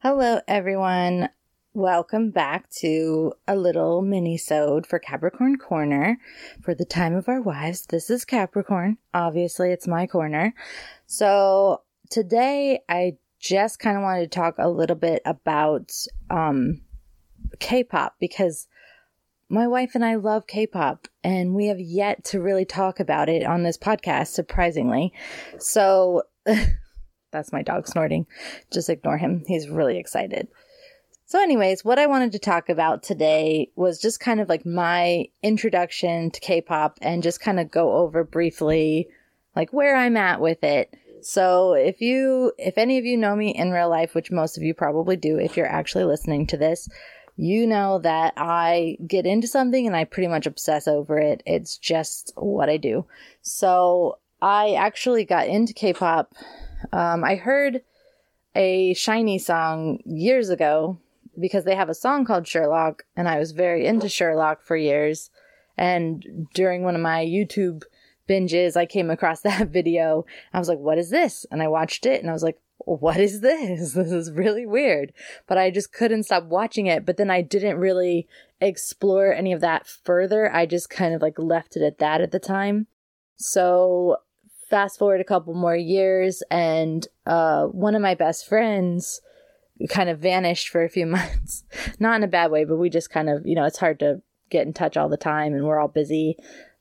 Hello, everyone. Welcome back to a little mini-sode for Capricorn Corner. For the time of our wives, this is Capricorn. Obviously, it's my corner. So today, I just kind of wanted to talk a little bit about um, K-pop because my wife and I love K-pop and we have yet to really talk about it on this podcast, surprisingly. So That's my dog snorting. Just ignore him. He's really excited. So, anyways, what I wanted to talk about today was just kind of like my introduction to K pop and just kind of go over briefly like where I'm at with it. So, if you, if any of you know me in real life, which most of you probably do if you're actually listening to this, you know that I get into something and I pretty much obsess over it. It's just what I do. So, I actually got into K pop um, I heard a SHINee song years ago because they have a song called Sherlock, and I was very into Sherlock for years. And during one of my YouTube binges, I came across that video. I was like, what is this? And I watched it and I was like, what is this? This is really weird. But I just couldn't stop watching it. But then I didn't really explore any of that further. I just kind of like left it at that at the time. So fast forward a couple more years, and uh, one of my best friends kind of vanished for a few months. Not in a bad way, but we just kind of, you know, it's hard to get in touch all the time, and we're all busy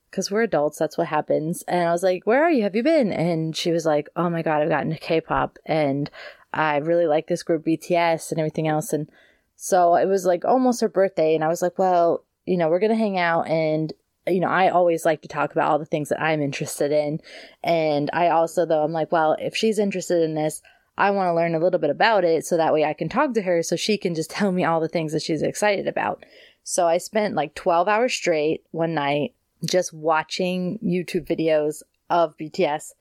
because we're adults. That's what happens. And I was like, Where are you? Have you been? And she was like, Oh my God, I've gotten to K pop, and I really like this group BTS and everything else. And so it was like almost her birthday, and I was like, Well, you know, we're going to hang out and you know, I always like to talk about all the things that I'm interested in. And I also, though, I'm like, well, if she's interested in this, I want to learn a little bit about it so that way I can talk to her so she can just tell me all the things that she's excited about. So I spent like 12 hours straight one night just watching YouTube videos of BTS.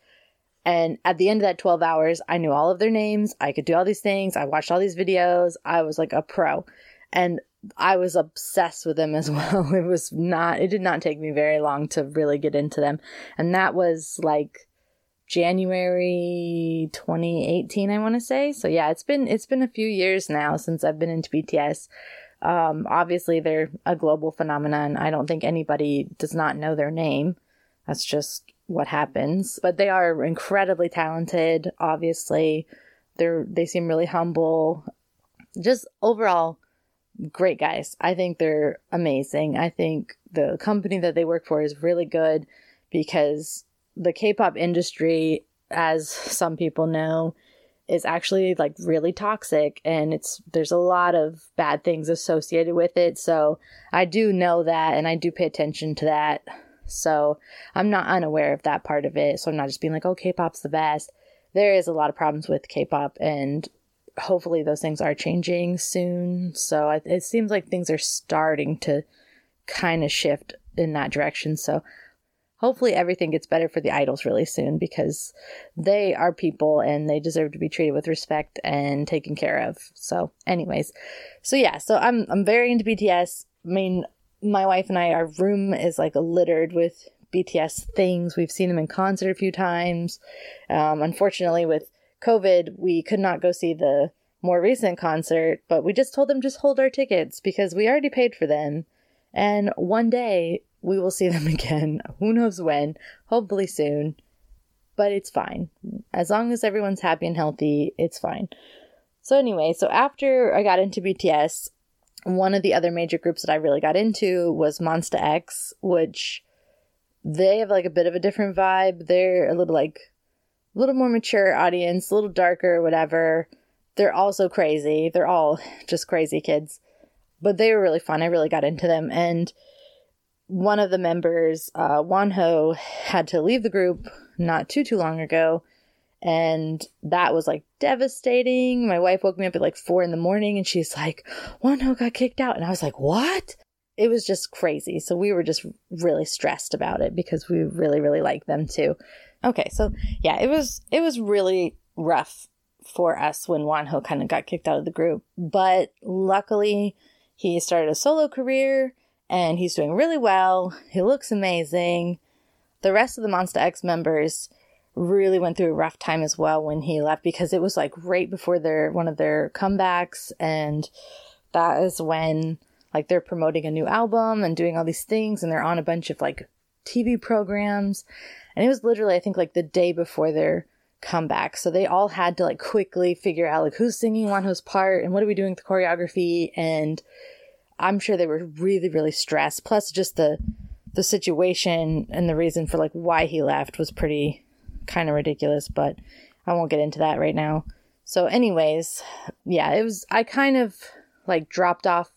And at the end of that 12 hours, I knew all of their names. I could do all these things. I watched all these videos. I was like a pro. And I was obsessed with them as well. It was not, it did not take me very long to really get into them. And that was like January 2018, I want to say. So yeah, it's been, it's been a few years now since I've been into BTS. Um, obviously they're a global phenomenon. I don't think anybody does not know their name. That's just what happens. But they are incredibly talented. Obviously, they're, they seem really humble. Just overall, great guys. I think they're amazing. I think the company that they work for is really good because the K-pop industry, as some people know, is actually like really toxic and it's there's a lot of bad things associated with it. So I do know that and I do pay attention to that. So I'm not unaware of that part of it. So I'm not just being like, oh, K-pop's the best. There is a lot of problems with K-pop and hopefully those things are changing soon. So it, it seems like things are starting to kind of shift in that direction. So hopefully everything gets better for the idols really soon because they are people and they deserve to be treated with respect and taken care of. So anyways, so yeah, so I'm I'm very into BTS. I mean, my wife and I, our room is like littered with BTS things. We've seen them in concert a few times. Um, unfortunately, with COVID, we could not go see the more recent concert, but we just told them just hold our tickets because we already paid for them. And one day we will see them again. Who knows when? Hopefully soon. But it's fine. As long as everyone's happy and healthy, it's fine. So, anyway, so after I got into BTS, one of the other major groups that I really got into was Monsta X, which they have like a bit of a different vibe. They're a little like a little more mature audience, a little darker, whatever. They're also crazy. They're all just crazy kids. But they were really fun. I really got into them. And one of the members, uh, Wonho, had to leave the group not too, too long ago. And that was like devastating. My wife woke me up at like four in the morning and she's like, Wonho got kicked out. And I was like, what? It was just crazy. So we were just really stressed about it because we really, really like them too. Okay, so yeah, it was it was really rough for us when Wonho kind of got kicked out of the group, but luckily he started a solo career and he's doing really well. He looks amazing. The rest of the Monsta X members really went through a rough time as well when he left because it was like right before their one of their comebacks and that is when like they're promoting a new album and doing all these things and they're on a bunch of like TV programs and it was literally I think like the day before their comeback so they all had to like quickly figure out like who's singing Wonho's part and what are we doing with the choreography and I'm sure they were really really stressed plus just the the situation and the reason for like why he left was pretty kind of ridiculous, but I won't get into that right now. So, anyways, yeah, it was, I kind of like dropped off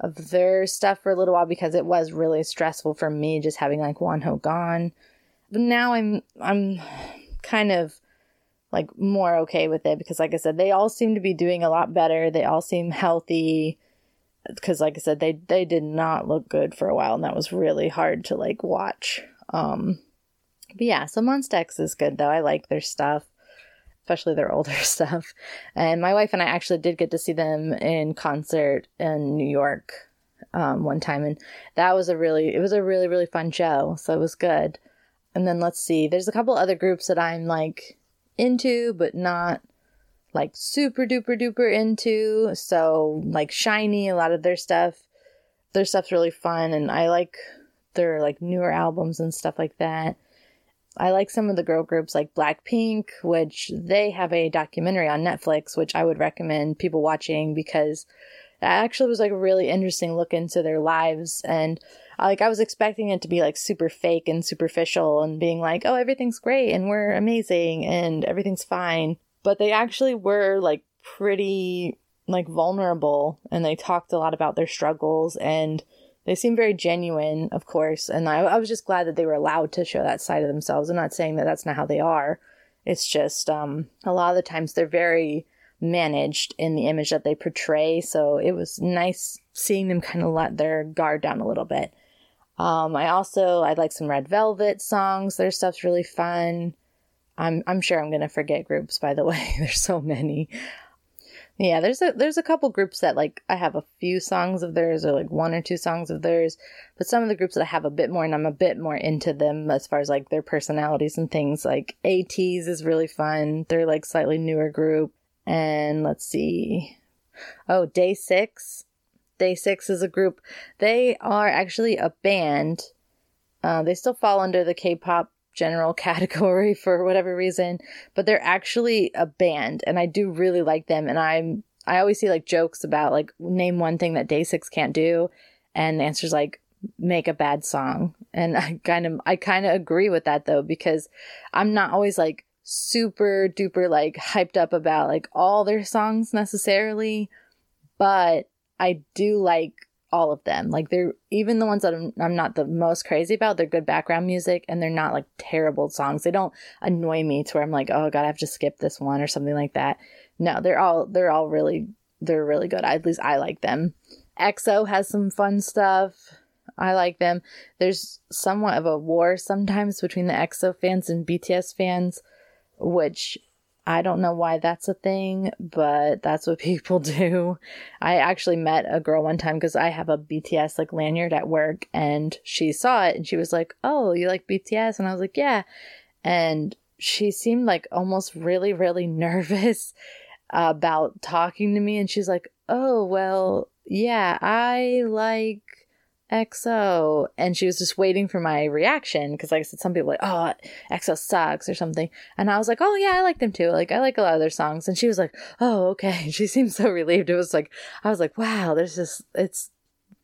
of their stuff for a little while because it was really stressful for me just having like Wonho gone. But now I'm, I'm kind of like more okay with it because, like I said, they all seem to be doing a lot better. They all seem healthy because like i said they they did not look good for a while and that was really hard to like watch um but yeah, so Monsta X is good though. I like their stuff, especially their older stuff. And my wife and I actually did get to see them in concert in New York um, one time, and that was a really it was a really really fun show. So it was good. And then let's see, there's a couple other groups that I'm like into, but not like super duper duper into. So like SHINee, a lot of their stuff, their stuff's really fun, and I like their like newer albums and stuff like that. I like some of the girl groups like Blackpink, which they have a documentary on Netflix, which I would recommend people watching because that actually was like a really interesting look into their lives. And like I was expecting it to be like super fake and superficial and being like, oh, everything's great and we're amazing and everything's fine. But they actually were like pretty like vulnerable and they talked a lot about their struggles and they seem very genuine, of course, and I, I was just glad that they were allowed to show that side of themselves. I'm not saying that that's not how they are. It's just um, a lot of the times they're very managed in the image that they portray. So it was nice seeing them kind of let their guard down a little bit. Um, I also I like some Red Velvet songs. Their stuff's really fun. I'm I'm sure I'm gonna forget groups by the way. There's so many. Yeah, there's a there's a couple groups that like I have a few songs of theirs or like one or two songs of theirs, but some of the groups that I have a bit more and I'm a bit more into them as far as like their personalities and things. Like ATEEZ is really fun. They're like slightly newer group. And let's see. Oh, DAY6. Day 6 is a group. They are actually a band. Uh, they still fall under the K-pop general category for whatever reason, but they're actually a band and I do really like them and I'm I always see like jokes about like name one thing that DAY6 can't do and the answer's like make a bad song. And I kind of I kind of agree with that though because I'm not always like super duper like hyped up about like all their songs necessarily, but I do like all of them. Like they're even the ones that I'm, I'm, not the most crazy about. They're good background music and they're not like terrible songs. They don't annoy me to where I'm like, oh god, I have to skip this one or something like that. No, they're all they're all really they're really good. At least I like them. EXO has some fun stuff. I like them. There's somewhat of a war sometimes between the EXO fans and BTS fans, which I don't know why that's a thing, but that's what people do. I actually met a girl one time because I have a BTS like lanyard at work and she saw it and she was like, Oh, you like BTS? And I was like, Yeah. And she seemed like almost really, really nervous about talking to me. And she's like, Oh, well, yeah, I like EXO. And she was just waiting for my reaction because, like I said, some people like, oh, EXO sucks or something. And I was like, oh, yeah, I like them too. Like, I like a lot of their songs. And she was like, oh, okay. she seemed so relieved. It was like, I was like, wow, there's just, it's,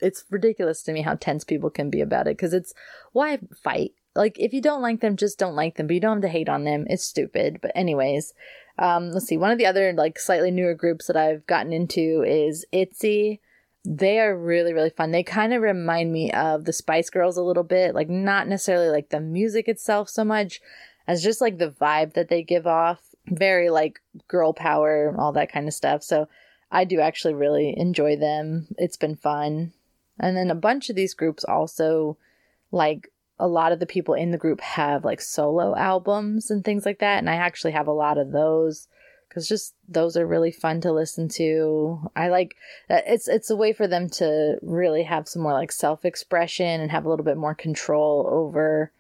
it's ridiculous to me how tense people can be about it because it's why fight? Like, if you don't like them, just don't like them, but you don't have to hate on them. It's stupid. But, anyways, um, let's see. One of the other, like, slightly newer groups that I've gotten into is ITZY they are really really fun. They kind of remind me of the spice girls a little bit like not necessarily like the music itself so much as just like the vibe that they give off very like girl power all that kind of stuff. So i do actually really enjoy them. It's been fun. And then a bunch of these groups also like a lot of the people in the group have like solo albums and things like that and i actually have a lot of those because just those are really fun to listen to. I like uh, it's it's a way for them to really have some more like self expression and have a little bit more control over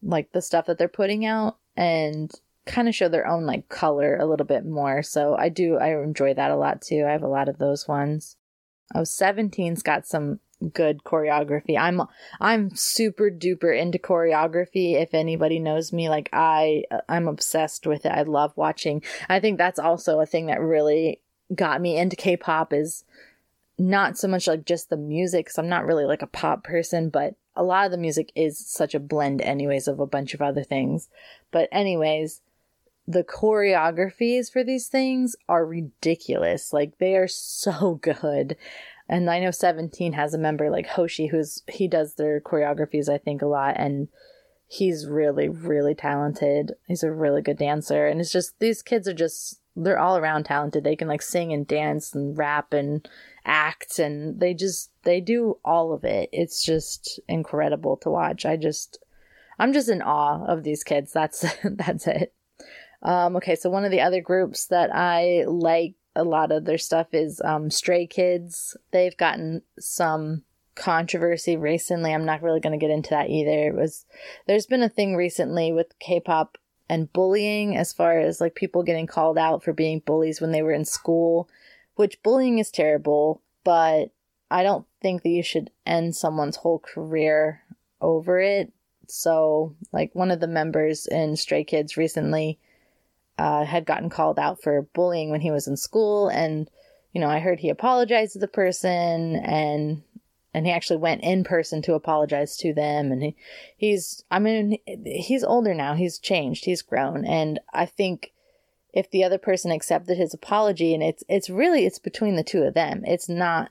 like the stuff that they're putting out. and kind of show their own like color a little bit more. So I do I enjoy that a lot too. I have a lot of those ones. Oh, 17's got some good choreography. I'm I'm super duper into choreography. If anybody knows me, like I I'm obsessed with it. I love watching. I think that's also a thing that really got me into K-pop is not so much like just the music cuz I'm not really like a pop person, but a lot of the music is such a blend anyways of a bunch of other things. But anyways, the choreographies for these things are ridiculous. Like they are so good. And I know 17 has a member like Hoshi who's he does their choreographies I think a lot and he's really really talented. He's a really good dancer and it's just these kids are just they're all around talented. They can like sing and dance and rap and act and they just they do all of it. It's just incredible to watch. I just I'm just in awe of these kids. That's that's it. Um, okay, so one of the other groups that I like a lot of their stuff is um, Stray Kids. They've gotten some controversy recently. I'm not really going to get into that either. It was there's been a thing recently with K-pop and bullying as far as like people getting called out for being bullies when they were in school, which bullying is terrible, but I don't think that you should end someone's whole career over it. So, like one of the members in Stray Kids recently uh, had gotten called out for bullying when he was in school, and you know, I heard he apologized to the person, and and he actually went in person to apologize to them, and he, he's, I mean, he's older now, he's changed, he's grown, and I think if the other person accepted his apology, and it's it's really it's between the two of them, it's not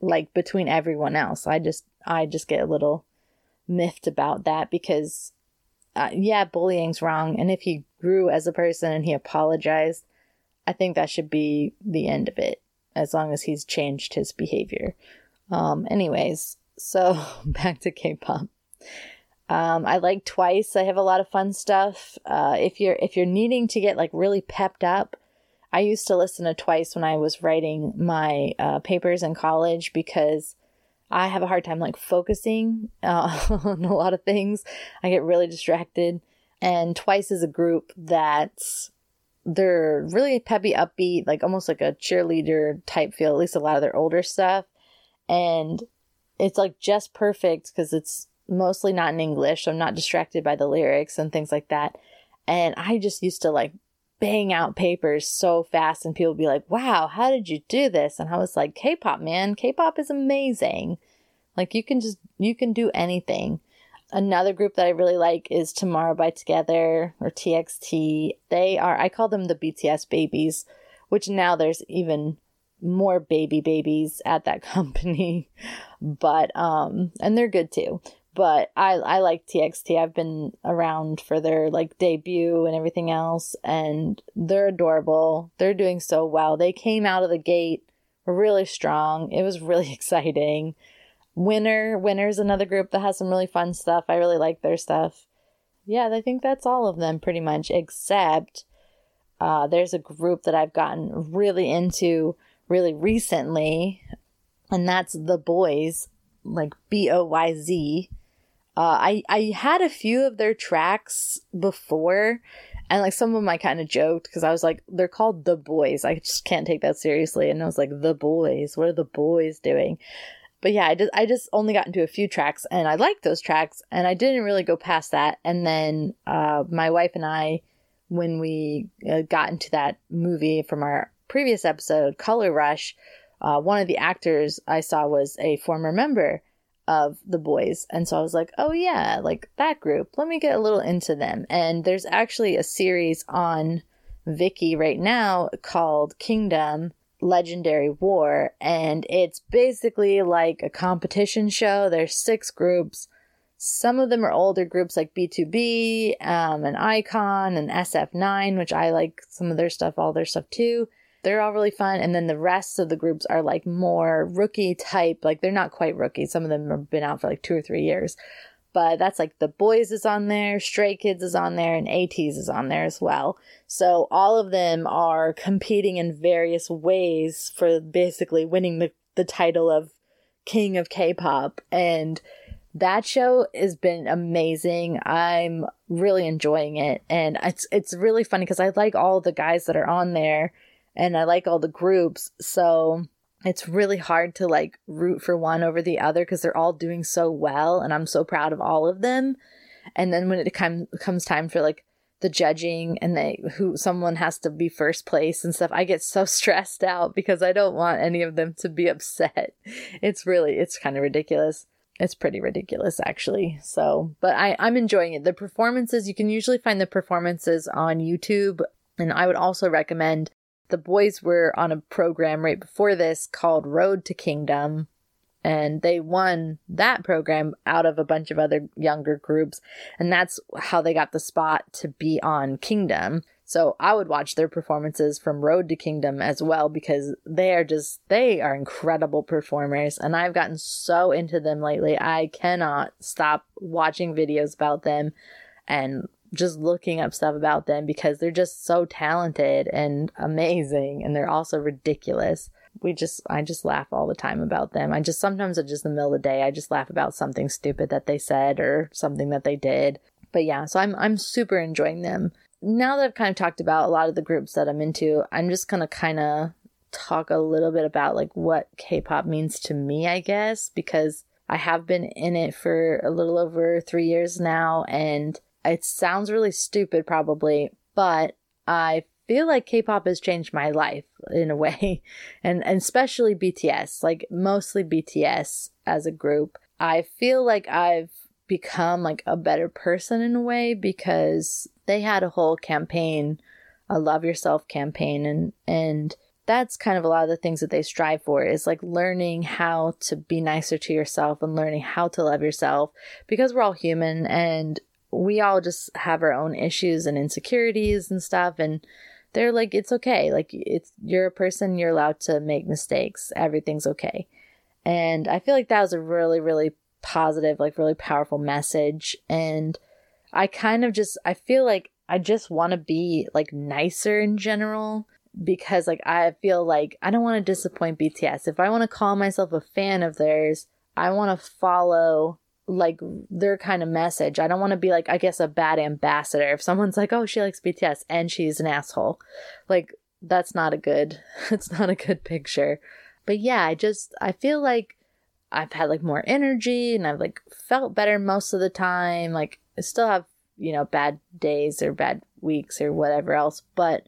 like between everyone else. I just I just get a little miffed about that because uh, yeah, bullying's wrong. And if he grew as a person and he apologized, I think that should be the end of it, as long as he's changed his behavior. Um, anyways, so back to K-pop. Um, I like Twice. I have a lot of fun stuff. Uh, if you're if you're needing to get like really pepped up, I used to listen to Twice when I was writing my uh, papers in college because I have a hard time like focusing uh, on a lot of things. I get really distracted. And Twice is a group that's they're really peppy, upbeat, like almost like a cheerleader type feel, at least a lot of their older stuff. And it's like just perfect because it's mostly not in English, so I'm not distracted by the lyrics and things like that. And I just used to like bang out papers so fast and people be like, wow, how did you do this? And I was like, K pop, man, K pop is amazing. Like you can just, you can do anything. Another group that I really like is Tomorrow by Together or TXT. They are, I call them the BTS babies, which now there's even more baby babies at that company. But, um, and they're good too but I I like TXT. I've been around for their like debut and everything else, and they're adorable. They're doing so well. They came out of the gate really strong. It was really exciting. Winner Winner's another group that has some really fun stuff. I really like their stuff. Yeah, I think that's all of them pretty much, except uh, there's a group that I've gotten really into really recently, and that's the boys, like B O Y Z. Uh, I I had a few of their tracks before, and like some of them I kind of joked because I was like, they're called the boys. I just can't take that seriously. And I was like, the boys. What are the boys doing? But yeah, I just I just only got into a few tracks, and I liked those tracks, and I didn't really go past that. And then uh, my wife and I, when we uh, got into that movie from our previous episode, Color Rush, uh, one of the actors I saw was a former member of the boys. And so I was like, oh yeah, like that group. Let me get a little into them. And there's actually a series on Viki right now called Kingdom Legendary War. And it's basically like a competition show. There's six groups. Some of them are older groups like BTOB, um, and iKON and SF9, which I like some of their stuff, all their stuff too. They're all really fun. And then the rest of the groups are like more rookie type. Like they're not quite rookie. Some of them have been out for like two or three years. But that's like the boys is on there, Stray Kids is on there, and ATEEZ is on there as well. So all of them are competing in various ways for basically winning the, the title of King of K pop. And that show has been amazing. I'm really enjoying it. And it's it's really funny because I like all the guys that are on there and I like all the groups. So it's really hard to like root for one over the other because they're all doing so well and I'm so proud of all of them. And then when it come, comes time for like the judging and they who someone has to be first place and stuff, I get so stressed out because I don't want any of them to be upset. It's really it's kind of ridiculous. It's pretty ridiculous actually. So, but I I'm enjoying it. The performances you can usually find the performances on YouTube and I would also recommend the boys were on a program right before this called Road to Kingdom, and they won that program out of a bunch of other younger groups, and that's how they got the spot to be on Kingdom. So I would watch their performances from Road to Kingdom as well because they are just they are incredible performers and I've gotten so into them lately. I cannot stop watching videos about them and just looking up stuff about them because they're just so talented and amazing and they're also ridiculous. We just I just laugh all the time about them. I just sometimes at just the middle of the day I just laugh about something stupid that they said or something that they did. But yeah, so I'm I'm super enjoying them. Now that I've kind of talked about a lot of the groups that I'm into, I'm just gonna kind of talk a little bit about like what K-pop means to me, I guess, because I have been in it for a little over 3 years now and it sounds really stupid, probably, but I feel like K-pop has changed my life in a way, and, and especially BTS, like mostly BTS as a group. I feel like I've become like a better person in a way because they had a whole campaign, a love yourself campaign, and and that's kind of a lot of the things that they strive for is like learning how to be nicer to yourself and learning how to love yourself because we're all human and we all just have our own issues and insecurities and stuff and they're like it's okay. Like it's you're a person you're allowed to make mistakes. Everything's okay. And i feel like that was a really really positive like really powerful message. And i kind of just i feel like i just want to be like nicer in general because like i feel like i don't want to disappoint bts if i want to call myself a fan of theirs i want to follow like their kind of message. I don't want to be like, I guess, a bad ambassador. If someone's like, oh, she likes BTS and she's an asshole, like that's not a good, it's not a good picture. But yeah, I just, I feel like I've had like more energy and I've like felt better most of the time. Like I still have, you know, bad days or bad weeks or whatever else. But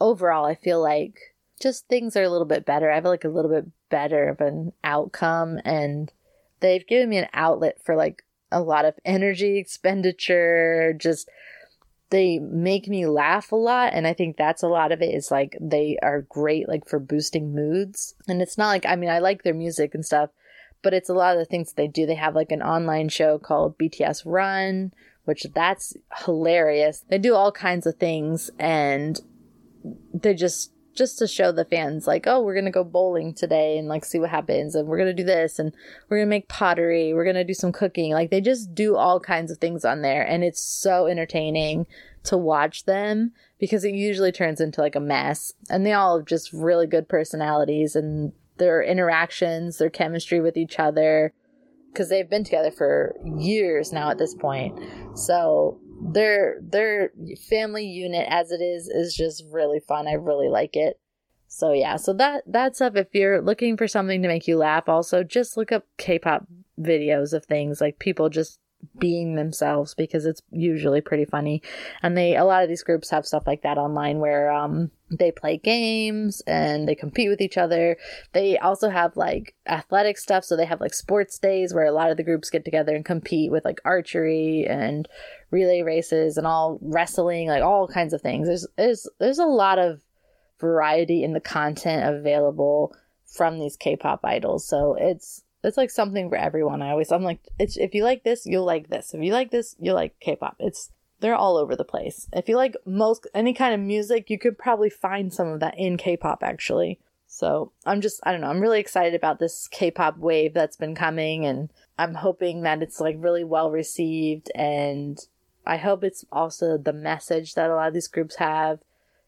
overall, I feel like just things are a little bit better. I have like a little bit better of an outcome and they've given me an outlet for like a lot of energy expenditure, just they make me laugh a lot and i think that's a lot of it is like they are great like for boosting moods. And it's not like i mean i like their music and stuff but it's a lot of the things they do. They have like an online show called bts run which that's hilarious. They do all kinds of things and they just just to show the fans like oh we're gonna go bowling today and like see what happens and we're gonna do this and we're gonna make pottery we're gonna do some cooking. Like they just do all kinds of things on there and it's so entertaining to watch them because it usually turns into like a mess. And they all have just really good personalities and their interactions their chemistry with each other because they've been together for years now at this point. So their their family unit as it is is just really fun. I really like it. So yeah, so that that's up if you're looking for something to make you laugh. Also, just look up K-pop videos of things like people just being themselves because it's usually pretty funny. And they a lot of these groups have stuff like that online where um they play games and they compete with each other. They also have like athletic stuff, so they have like sports days where a lot of the groups get together and compete with like archery and relay races and all wrestling, like all kinds of things. There's there's there's a lot of variety in the content available from these K-pop idols. So it's it's like something for everyone. I always I'm like it's if you like this, you'll like this. If you like this, you'll like K-pop. It's they're all over the place. If you like most any kind of music, you could probably find some of that in K-pop actually. So, I'm just I don't know, I'm really excited about this K-pop wave that's been coming and I'm hoping that it's like really well received and I hope it's also the message that a lot of these groups have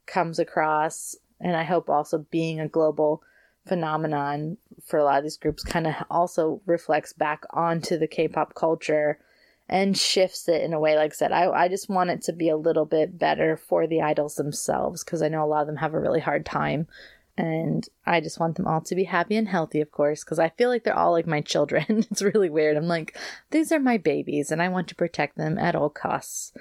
comes across and I hope also being a global phenomenon for a lot of these groups kind of also reflects back onto the K-pop culture and shifts it in a way like I said I, I just want it to be a little bit better for the idols themselves because I know a lot of them have a really hard time. And I just want them all to be happy and healthy of course because I feel like they're all like my children. It's really weird. I'm like these are my babies and I want to protect them at all costs.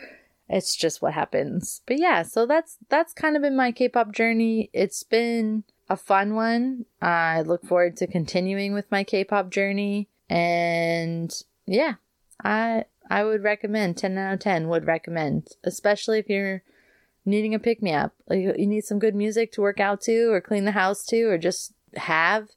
It's just what happens. But yeah so that's that's kind of been my K-pop journey. It's been a fun one I look forward to continuing with my K-pop journey and yeah I I would recommend 10 out of 10 would recommend, especially if you're needing a pick me up. Like you need some good music to work out to or clean the house to or just have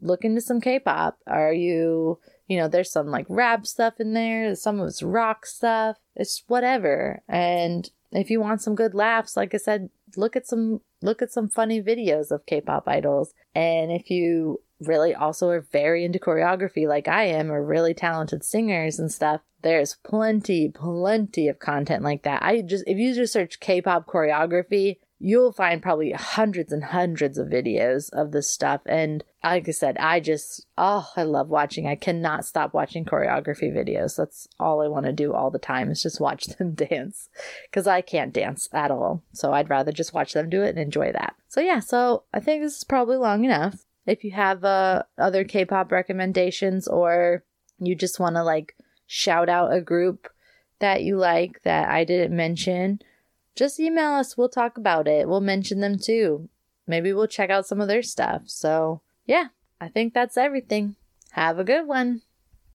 look into some K-pop. Are you, you know, there's some like rap stuff in there, some of it's rock stuff. It's whatever. And if you want some good laughs, like I said, look at some look at some funny videos of K-pop idols. And if you really also are very into choreography like I am or really talented singers and stuff, there's plenty, plenty of content like that. I just, if you just search K pop choreography, you'll find probably hundreds and hundreds of videos of this stuff. And like I said, I just, oh, I love watching. I cannot stop watching choreography videos. That's all I want to do all the time is just watch them dance because I can't dance at all. So I'd rather just watch them do it and enjoy that. So yeah, so I think this is probably long enough. If you have uh, other K pop recommendations or you just want to like shout out a group that you like that I didn't mention, just email us. We'll talk about it. We'll mention them too. Maybe we'll check out some of their stuff. So, yeah, I think that's everything. Have a good one.